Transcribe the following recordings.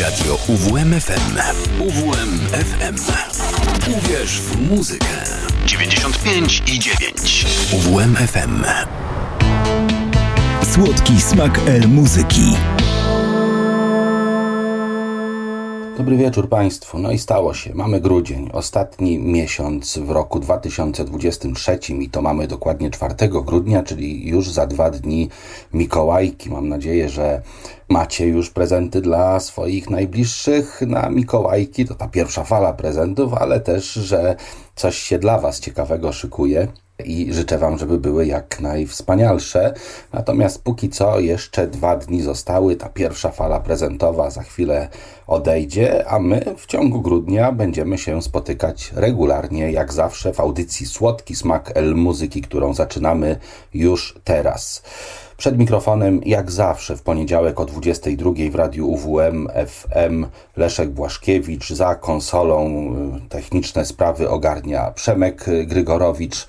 Radio UWMFM. UWMFM. Uwierz w muzykę. 95 i 9. UWMFM. Słodki smak El muzyki. Dobry wieczór Państwu. No i stało się. Mamy grudzień, ostatni miesiąc w roku 2023 i to mamy dokładnie 4 grudnia, czyli już za dwa dni Mikołajki. Mam nadzieję, że macie już prezenty dla swoich najbliższych na Mikołajki. To ta pierwsza fala prezentów, ale też, że coś się dla Was ciekawego szykuje i życzę Wam, żeby były jak najwspanialsze. Natomiast póki co jeszcze dwa dni zostały, ta pierwsza fala prezentowa za chwilę odejdzie, a my w ciągu grudnia będziemy się spotykać regularnie, jak zawsze w audycji Słodki Smak El Muzyki, którą zaczynamy już teraz. Przed mikrofonem, jak zawsze, w poniedziałek o 22 w radiu UWM FM Leszek Błaszkiewicz. Za konsolą y, techniczne sprawy ogarnia Przemek Grygorowicz.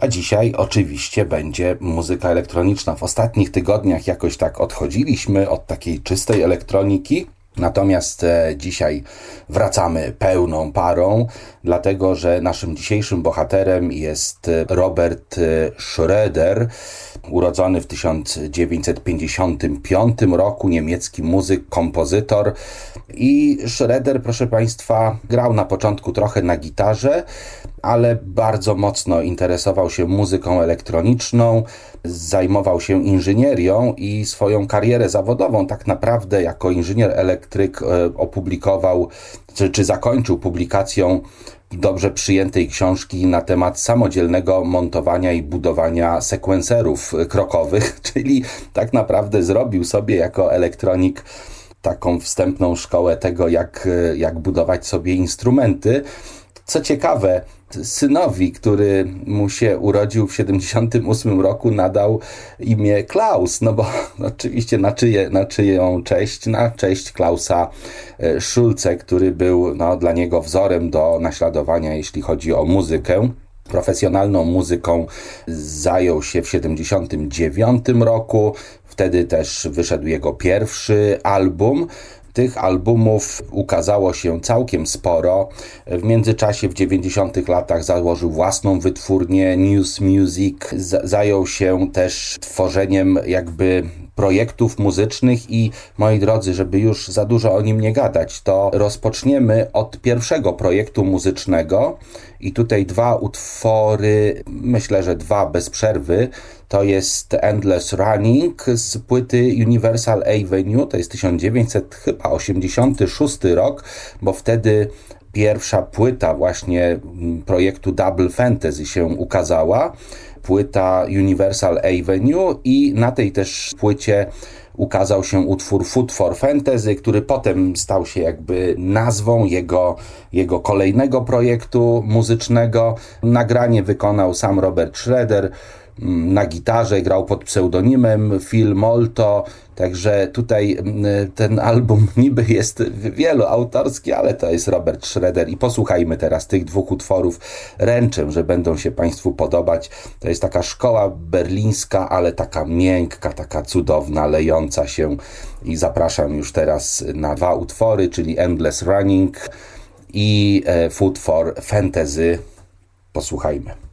A dzisiaj oczywiście będzie muzyka elektroniczna. W ostatnich tygodniach jakoś tak odchodziliśmy od takiej czystej elektroniki. Natomiast e, dzisiaj wracamy pełną parą, dlatego że naszym dzisiejszym bohaterem jest Robert e, Schroeder, urodzony w 1955 roku, niemiecki muzyk, kompozytor. I Schroeder, proszę Państwa, grał na początku trochę na gitarze, ale bardzo mocno interesował się muzyką elektroniczną, zajmował się inżynierią i swoją karierę zawodową tak naprawdę jako inżynier elektryk e, opublikował, czy, czy zakończył publikacją dobrze przyjętej książki na temat samodzielnego montowania i budowania sekwenserów krokowych, czyli tak naprawdę zrobił sobie jako elektronik taką wstępną szkołę tego, jak, jak budować sobie instrumenty. Co ciekawe, synowi, który mu się urodził w 78 roku, nadał imię Klaus, no bo oczywiście na, czyje, na czyją cześć? Na cześć Klausa e, Schulze, który był no, dla niego wzorem do naśladowania, jeśli chodzi o muzykę. Profesjonalną muzyką zajął się w 79 roku. Wtedy też wyszedł jego pierwszy album. Tych albumów ukazało się całkiem sporo. W międzyczasie w 90 latach założył własną wytwórnię News Music. zajął się też tworzeniem jakby projektów muzycznych i moi drodzy, żeby już za dużo o nim nie gadać, to rozpoczniemy od pierwszego projektu muzycznego i tutaj dwa utwory, myślę, że dwa bez przerwy. To jest Endless Running z płyty Universal Avenue, to jest 1986 rok, bo wtedy pierwsza płyta właśnie projektu Double Fantasy się ukazała płyta Universal Avenue i na tej też płycie ukazał się utwór Food for Fantasy, który potem stał się jakby nazwą jego, jego kolejnego projektu muzycznego. Nagranie wykonał sam Robert Schroeder na gitarze, grał pod pseudonimem Phil Molto, także tutaj mm, ten album niby jest wieloautorski, ale to jest Robert Schroeder i posłuchajmy teraz tych dwóch utworów. Ręczę, że będą się Państwu podobać. To jest taka szkoła berlińska, ale taka miękka, taka cudowna, lejąca się i zapraszam już teraz na dwa utwory, czyli Endless Running i e, Food for Fantasy. Posłuchajmy.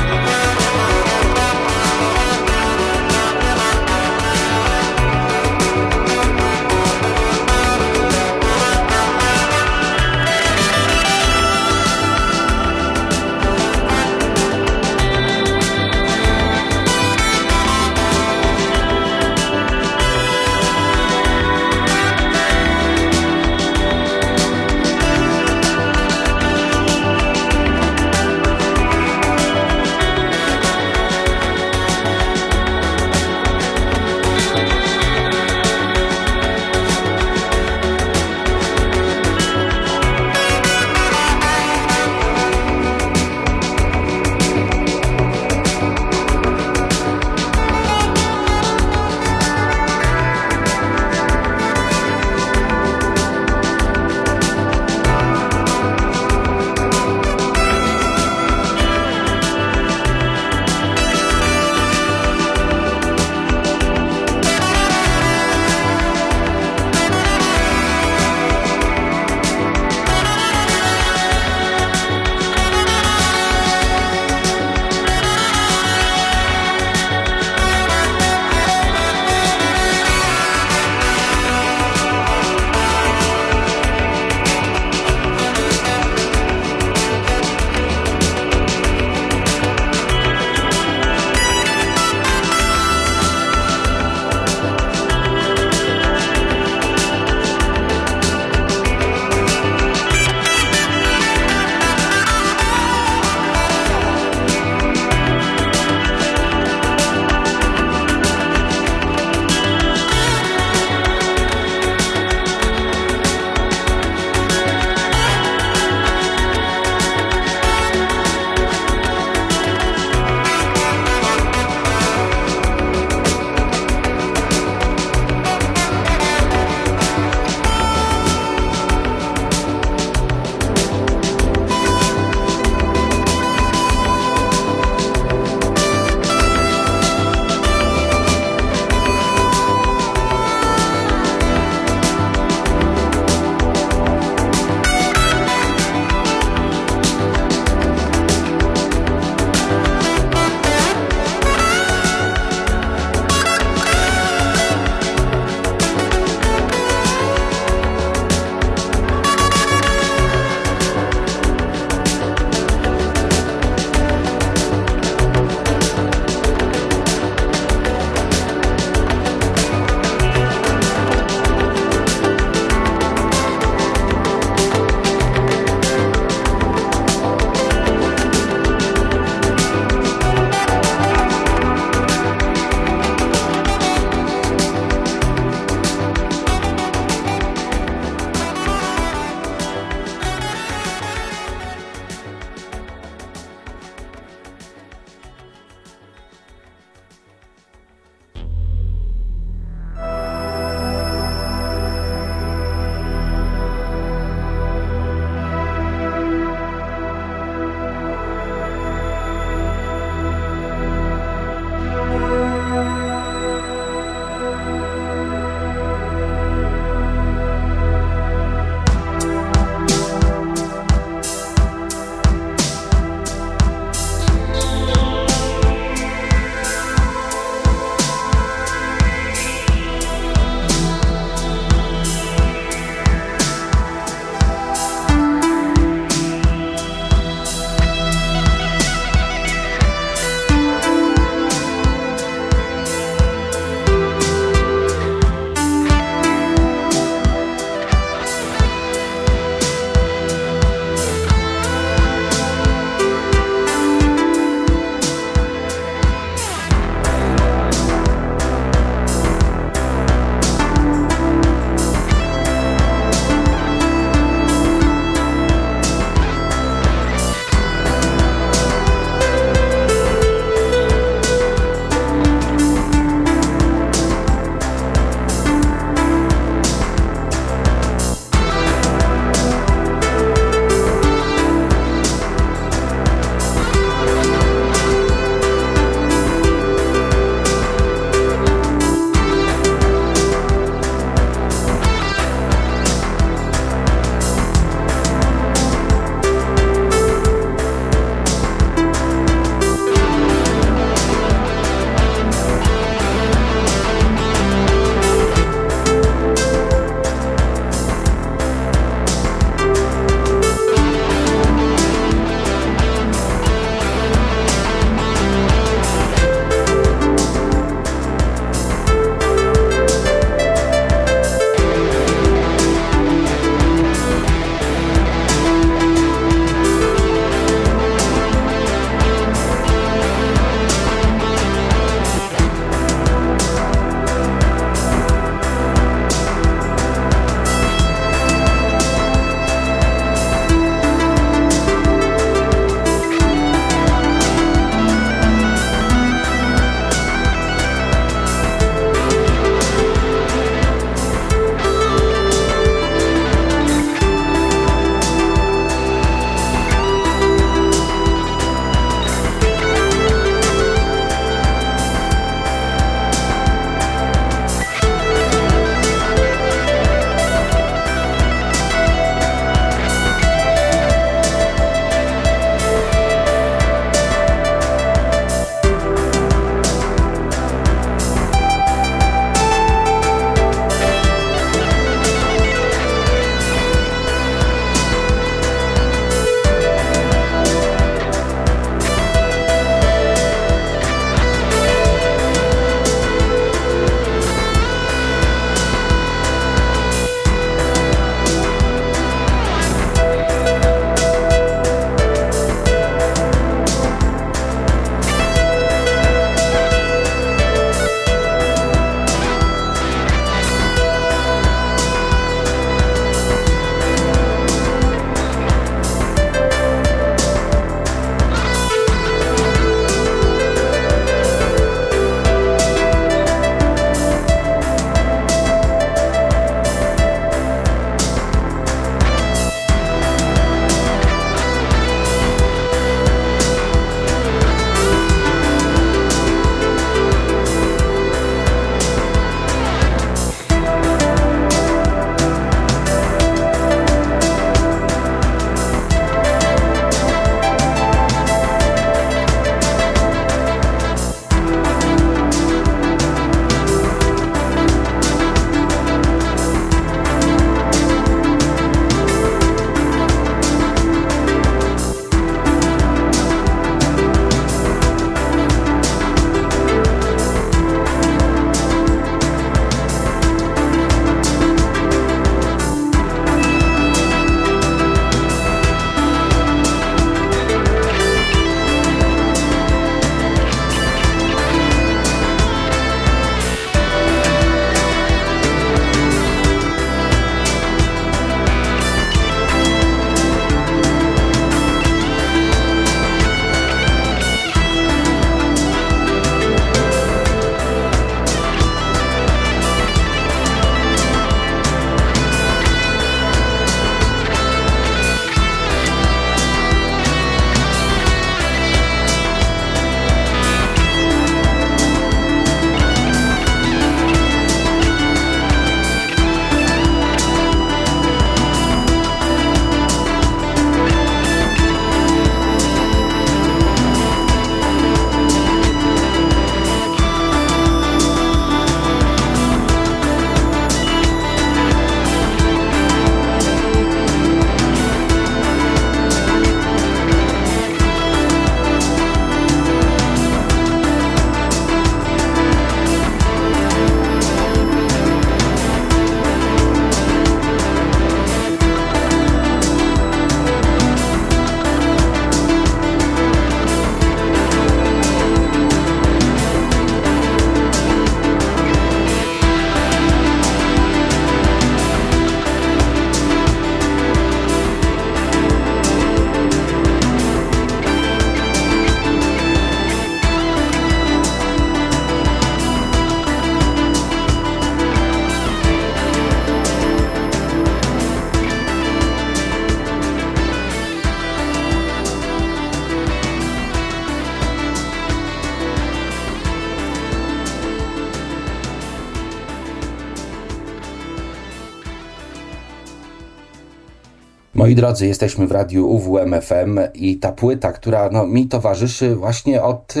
Drodzy, jesteśmy w radiu UWMFM i ta płyta, która no, mi towarzyszy właśnie od e,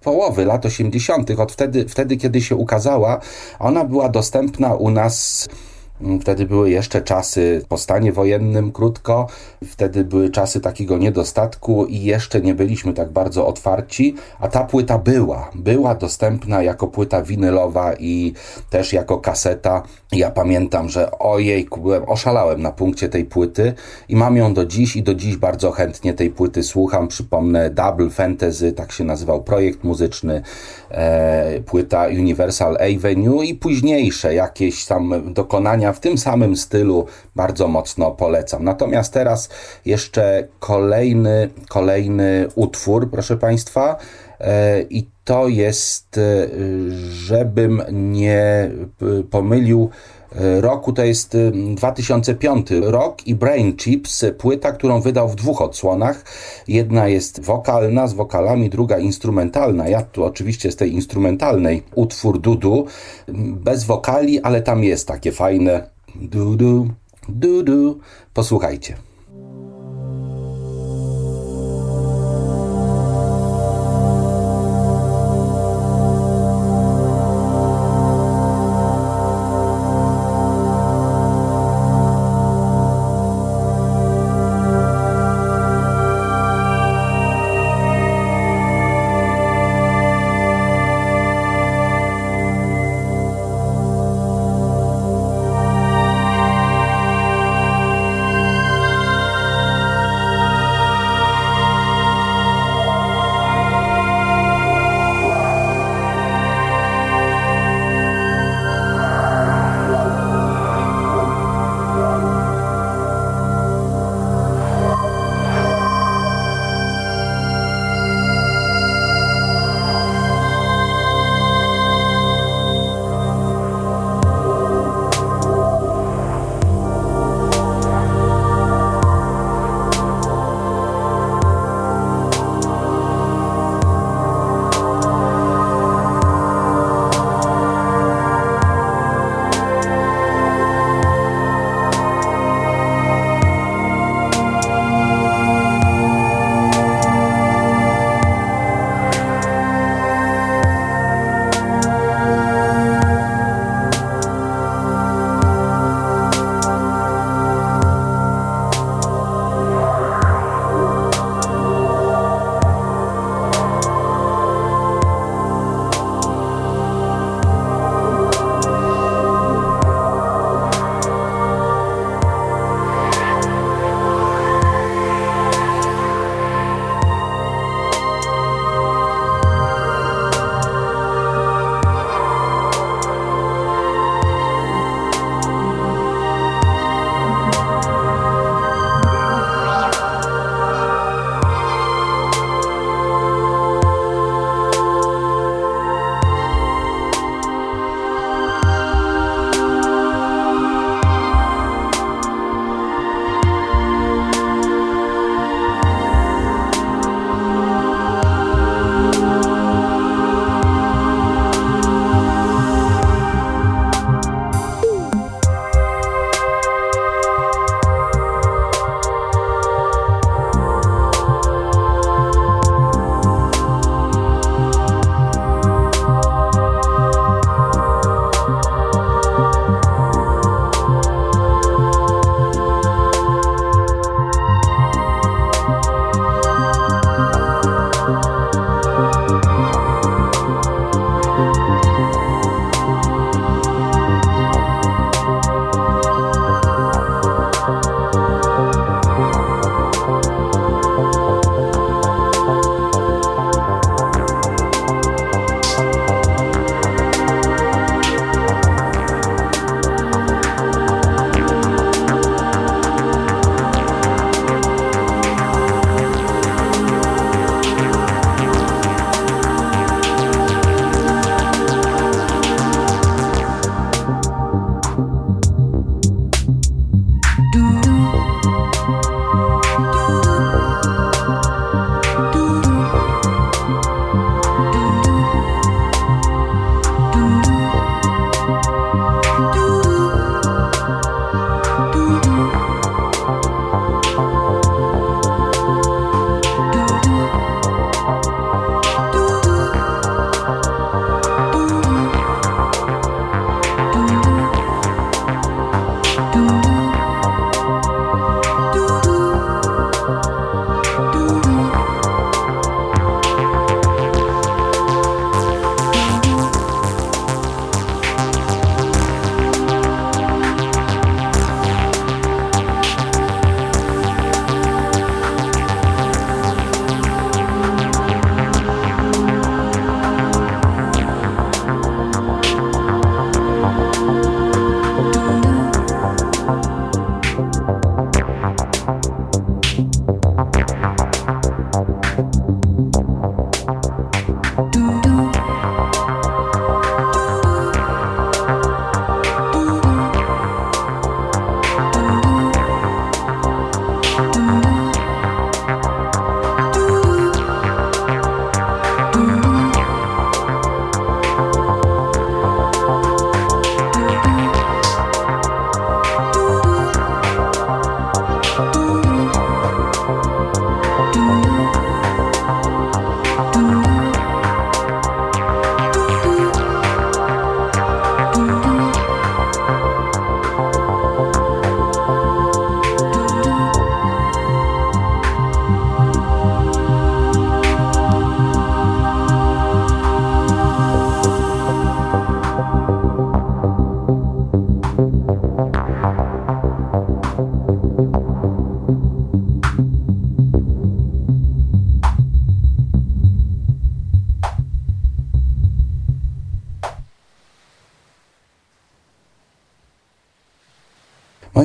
połowy lat 80., od wtedy, wtedy, kiedy się ukazała, ona była dostępna u nas Mm, wtedy były jeszcze czasy po stanie wojennym krótko, wtedy były czasy takiego niedostatku i jeszcze nie byliśmy tak bardzo otwarci, a ta płyta była, była dostępna jako płyta winylowa i też jako kaseta. Ja pamiętam, że ojej, byłem, oszalałem na punkcie tej płyty i mam ją do dziś i do dziś bardzo chętnie tej płyty słucham. Przypomnę Double Fantasy, tak się nazywał projekt muzyczny, e, płyta Universal Avenue i późniejsze jakieś tam dokonania w tym samym stylu bardzo mocno polecam. Natomiast teraz jeszcze kolejny, kolejny utwór, proszę Państwa, e, i to jest, e, żebym nie pomylił, e, roku to jest 2005 rok i Brain Chips, płyta, którą wydał w dwóch odsłonach. Jedna jest wokalna z wokalami, druga instrumentalna. Ja tu oczywiście z tej instrumentalnej utwór Dudu, bez wokali, ale tam jest takie fajne Dudu, dudu. Posłuchajcie.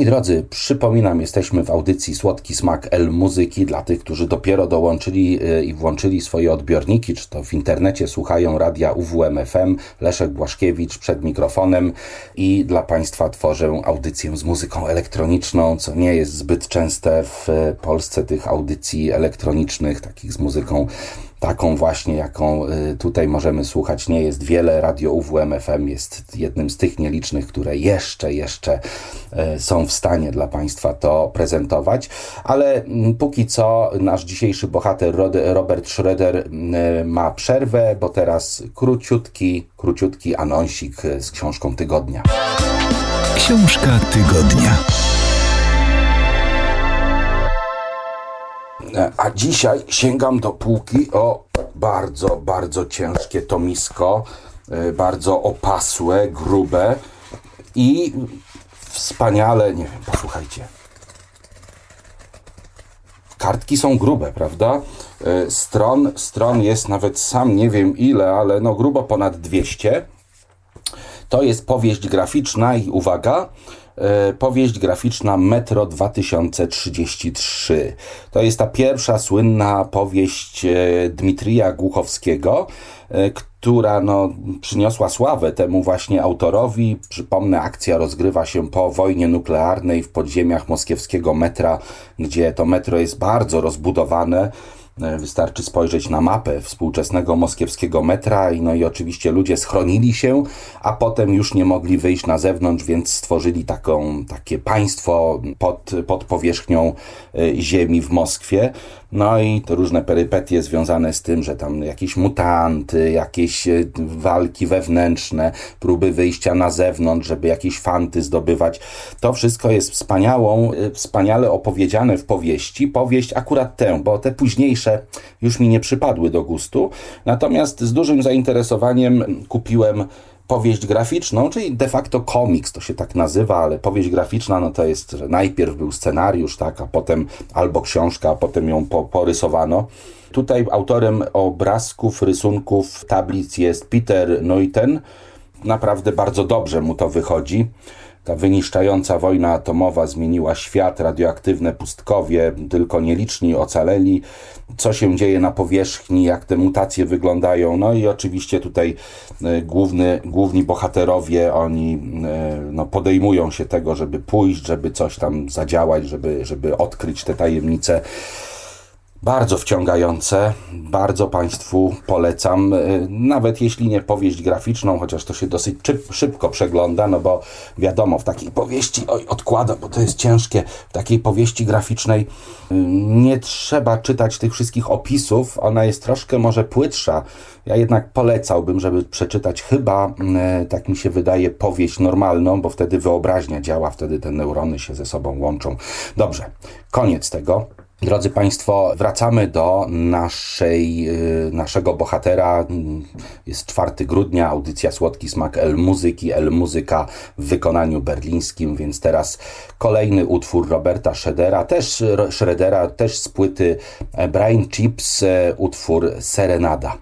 Drodzy, przypominam, jesteśmy w audycji Słodki Smak L Muzyki. Dla tych, którzy dopiero dołączyli y, i włączyli swoje odbiorniki, czy to w internecie słuchają radia UWMFM, Leszek Błaszkiewicz przed mikrofonem. I dla Państwa tworzę audycję z muzyką elektroniczną, co nie jest zbyt częste w Polsce tych audycji elektronicznych, takich z muzyką taką właśnie, jaką y, tutaj możemy słuchać, nie jest wiele. Radio UWM FM jest jednym z tych nielicznych, które jeszcze, jeszcze y, są w stanie dla Państwa to prezentować. Ale mm, póki co nasz dzisiejszy bohater Robert Schroeder y, ma przerwę, bo teraz króciutki, króciutki anonsik z książką tygodnia. Książka tygodnia. A dzisiaj sięgam do półki o bardzo, bardzo ciężkie tomisko, e, bardzo opasłe, grube i wspaniale, nie wiem, posłuchajcie. Kartki są grube, prawda? E, stron, stron jest nawet sam nie wiem ile, ale no grubo ponad 200. To jest powieść graficzna i uwaga, E, powieść graficzna Metro 2033. To jest ta pierwsza słynna powieść e, Dmitrija Głuchowskiego, e, która no, przyniosła sławę temu właśnie autorowi. Przypomnę, akcja rozgrywa się po wojnie nuklearnej w podziemiach moskiewskiego metra, gdzie to metro jest bardzo rozbudowane. E, wystarczy spojrzeć na mapę współczesnego moskiewskiego metra i no i oczywiście ludzie schronili się, a potem już nie mogli wyjść na zewnątrz, więc stworzyli taką, takie państwo pod, pod powierzchnią e, ziemi w Moskwie. No i te różne perypetie związane z tym, że tam jakieś mutanty, jakieś e, walki wewnętrzne, próby wyjścia na zewnątrz, żeby jakieś fanty zdobywać. To wszystko jest wspaniałą, wspaniale opowiedziane w powieści. Powieść akurat tę, bo te późniejsze już mi nie przypadły do gustu. Natomiast z dużym zainteresowaniem kupiłem powieść graficzną, czyli de facto komiks, to się tak nazywa, ale powieść graficzna, no to jest, najpierw był scenariusz, tak, a potem albo książka, a potem ją po, porysowano. Tutaj autorem obrazków, rysunków, tablic jest Peter Neuten. Naprawdę bardzo dobrze mu to wychodzi. Ta wyniszczająca wojna atomowa zmieniła świat, radioaktywne pustkowie, tylko nieliczni ocaleli. Co się dzieje na powierzchni, jak te mutacje wyglądają. No i oczywiście tutaj e, główny, główni bohaterowie, oni e, no, podejmują się tego, żeby pójść, żeby coś tam zadziałać, żeby, żeby odkryć te tajemnice. Bardzo wciągające, bardzo Państwu polecam, e, nawet jeśli nie powieść graficzną, chociaż to się dosyć szybko przegląda, no bo wiadomo, w takiej powieści, oj, odkładam, bo to jest ciężkie, w takiej powieści graficznej y, nie trzeba czytać tych wszystkich opisów, ona jest troszkę może płytsza. Ja jednak polecałbym, żeby przeczytać chyba, y, tak mi się wydaje, powieść normalną, bo wtedy wyobraźnia działa, wtedy te neurony się ze sobą łączą. Dobrze, koniec tego. Drodzy Państwo, wracamy do naszej, y, naszego bohatera. Jest 4 grudnia, audycja Słodki Smak El Muzyki, El Muzyka w wykonaniu berlińskim, więc teraz kolejny utwór Roberta Schroedera, też, Schroedera, też z płyty Brain Chips, e, utwór Serenada.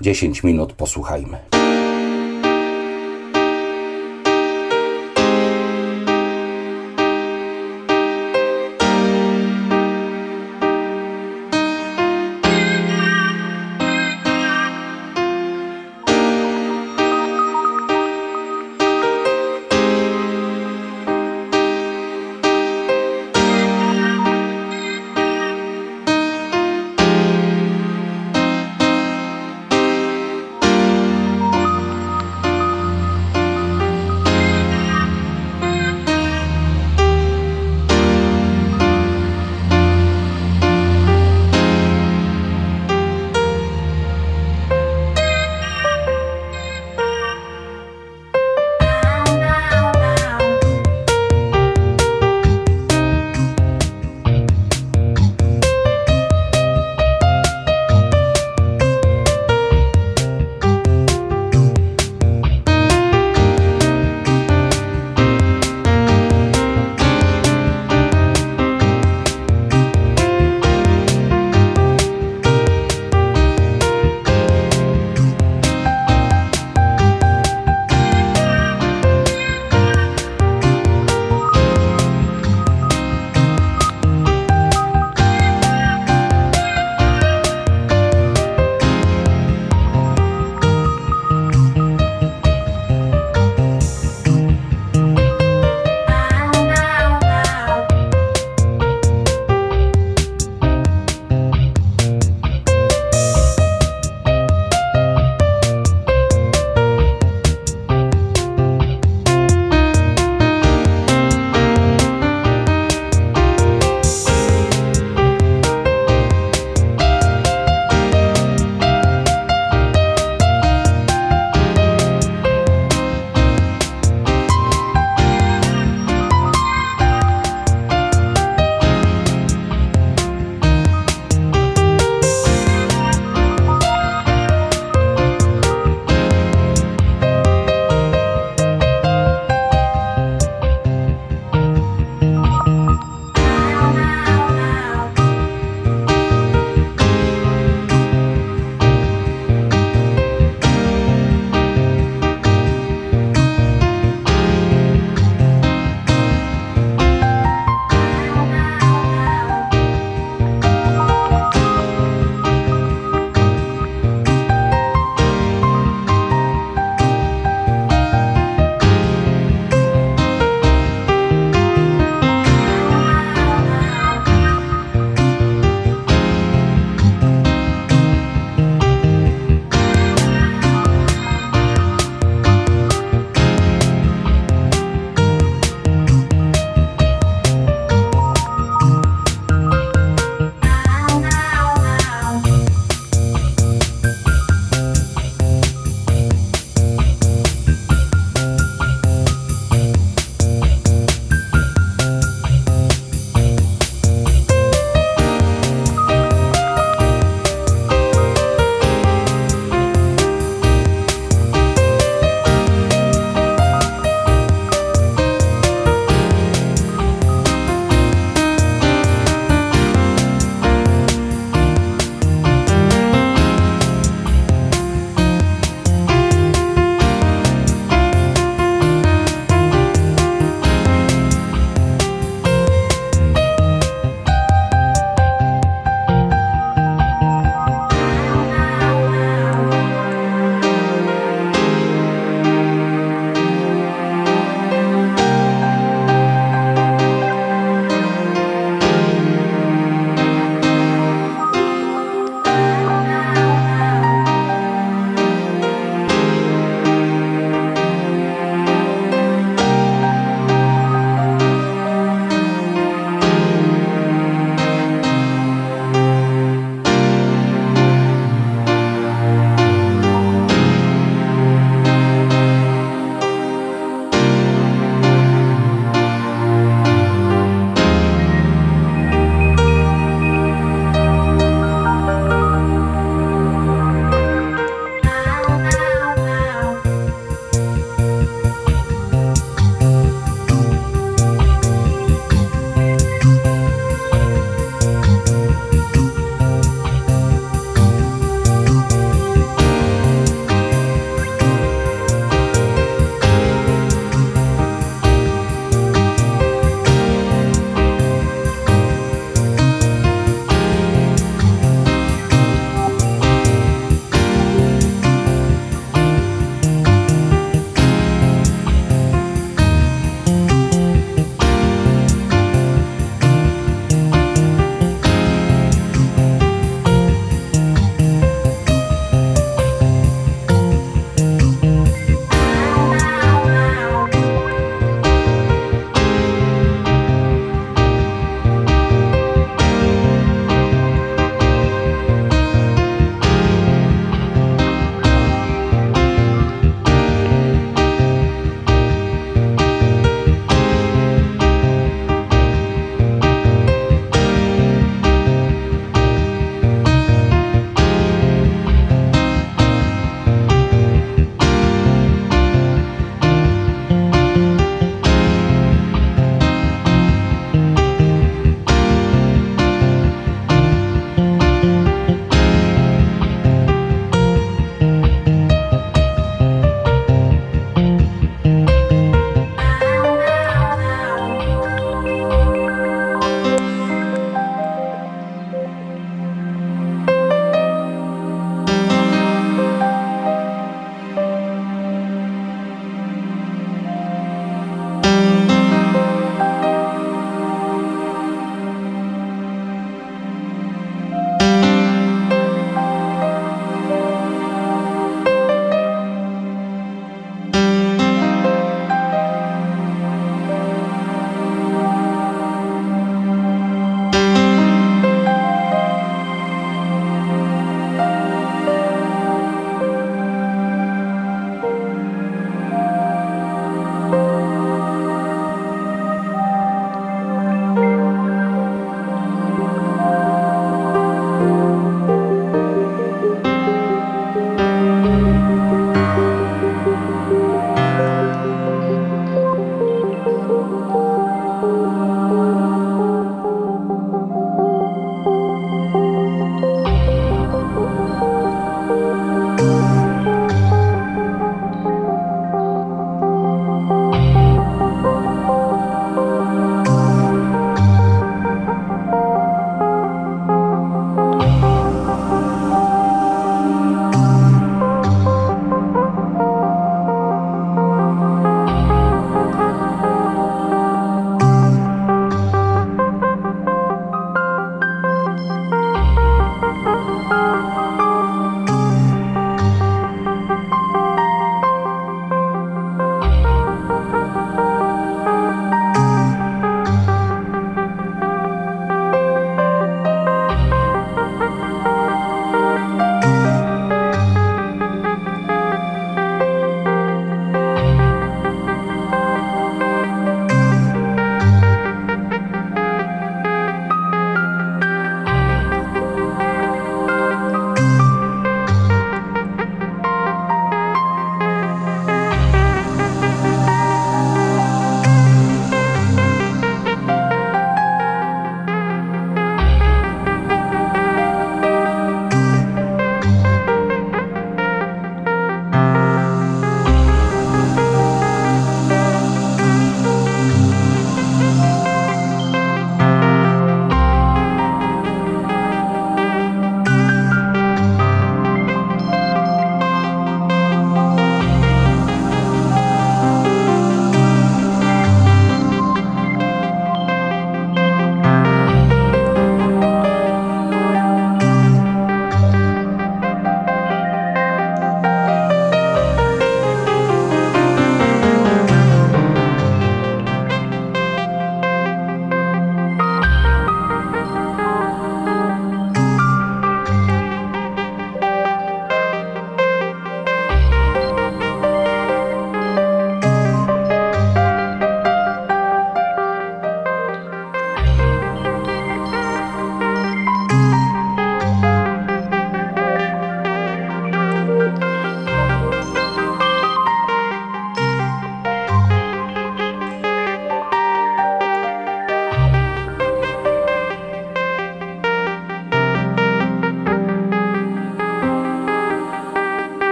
10 minut, posłuchajmy.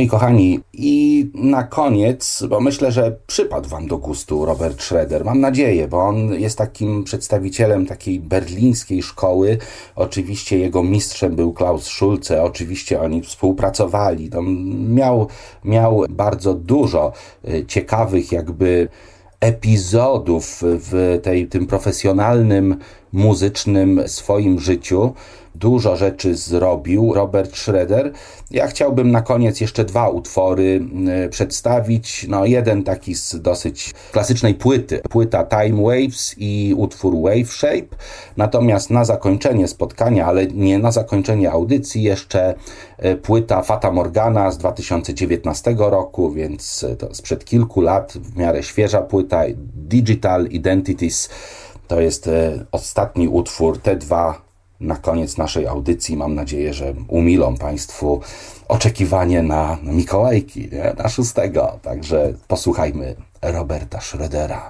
Moi kochani, i na koniec, bo myślę, że przypadł Wam do gustu Robert Schroeder, mam nadzieję, bo on jest takim przedstawicielem takiej berlińskiej szkoły. Oczywiście jego mistrzem był Klaus Schulze, oczywiście oni współpracowali. No, miał, miał bardzo dużo y, ciekawych, jakby epizodów w tej, tym profesjonalnym, muzycznym swoim życiu. Dużo rzeczy zrobił Robert Schroeder. Ja chciałbym na koniec jeszcze dwa utwory y, przedstawić. No, jeden taki z dosyć klasycznej płyty. Płyta Time Waves i utwór Wave Shape. Natomiast na zakończenie spotkania, ale nie na zakończenie audycji, jeszcze y, płyta Fata Morgana z 2019 roku, więc to sprzed kilku lat, w miarę świeża płyta Digital Identities. To jest y, ostatni utwór. Te dwa na koniec naszej audycji. Mam nadzieję, że umilą Państwu oczekiwanie na Mikołajki, nie? na szóstego. Także posłuchajmy Roberta Schrödera.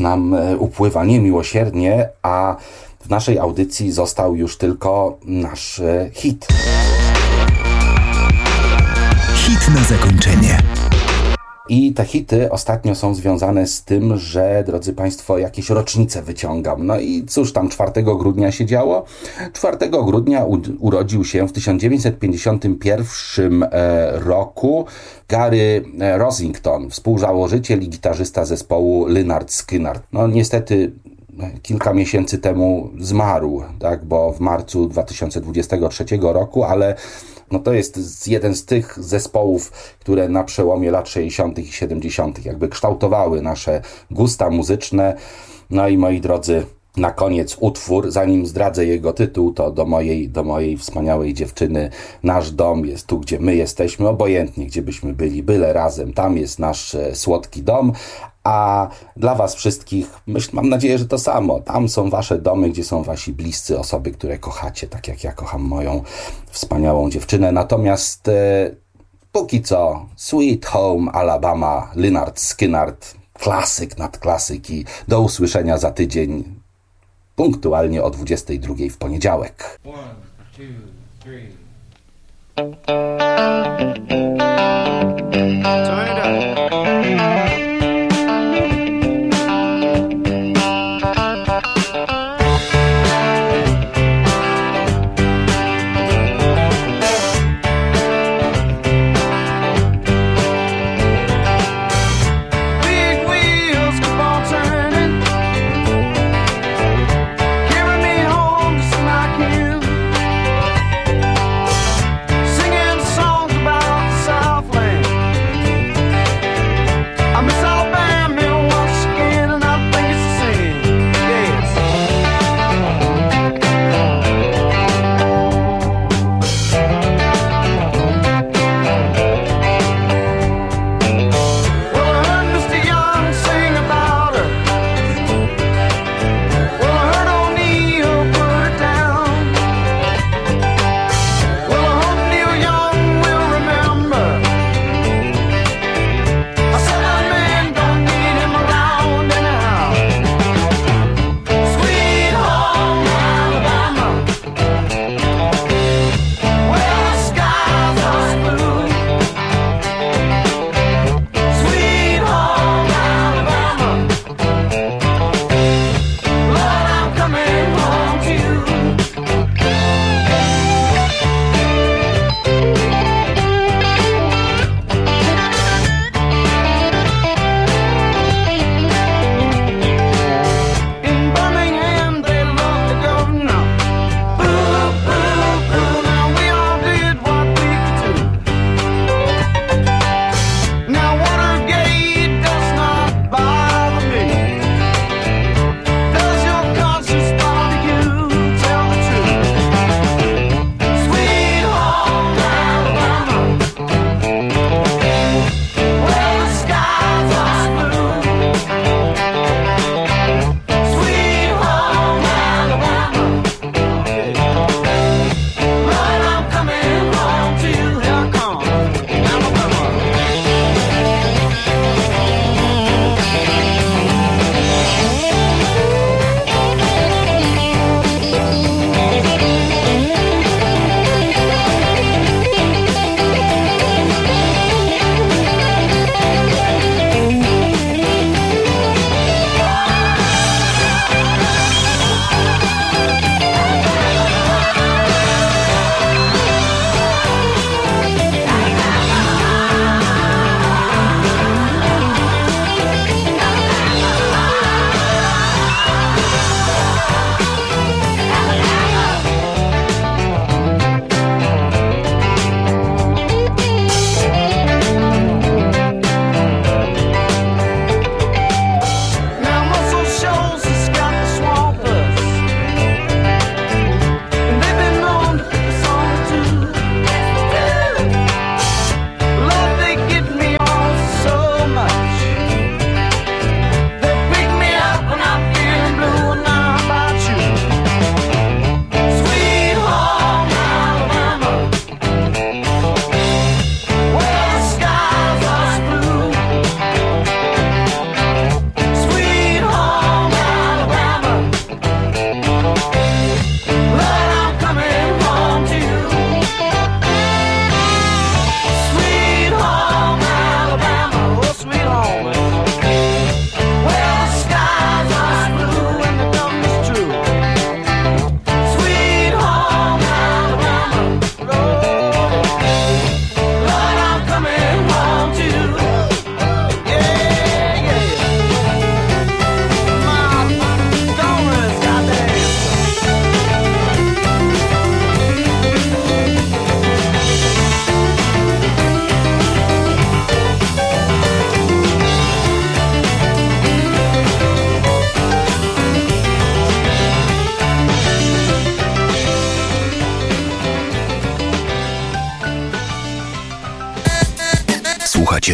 Nam e, upływa niemiłosiernie, a w naszej audycji został już tylko nasz e, hit. Hit na zakończenie. I te hity ostatnio są związane z tym, że, drodzy Państwo, jakieś rocznice wyciągam. No i cóż tam 4 grudnia się działo? 4 grudnia urodził się w 1951 e, roku Gary e, Rosington, współzałożyciel i gitarzysta zespołu Lynyrd Skynyrd. No niestety e, kilka miesięcy temu zmarł, tak, bo w marcu 2023 roku, ale no to jest jeden z tych zespołów, które na przełomie lat 60. i 70. jakby kształtowały nasze gusta muzyczne. No i moi drodzy, na koniec utwór, zanim zdradzę jego tytuł, to do mojej, do mojej wspaniałej dziewczyny. Nasz dom jest tu, gdzie my jesteśmy, obojętnie gdzie byśmy byli, byle razem. Tam jest nasz e, słodki dom, a dla Was wszystkich, myśl, mam nadzieję, że to samo. Tam są Wasze domy, gdzie są Wasi bliscy, osoby, które kochacie, tak jak ja kocham moją wspaniałą dziewczynę. Natomiast e, póki co, Sweet Home Alabama, Lynard Skynard, klasyk nad klasyki. Do usłyszenia za tydzień, punktualnie o 22 w poniedziałek. One, two, three. Turn it up.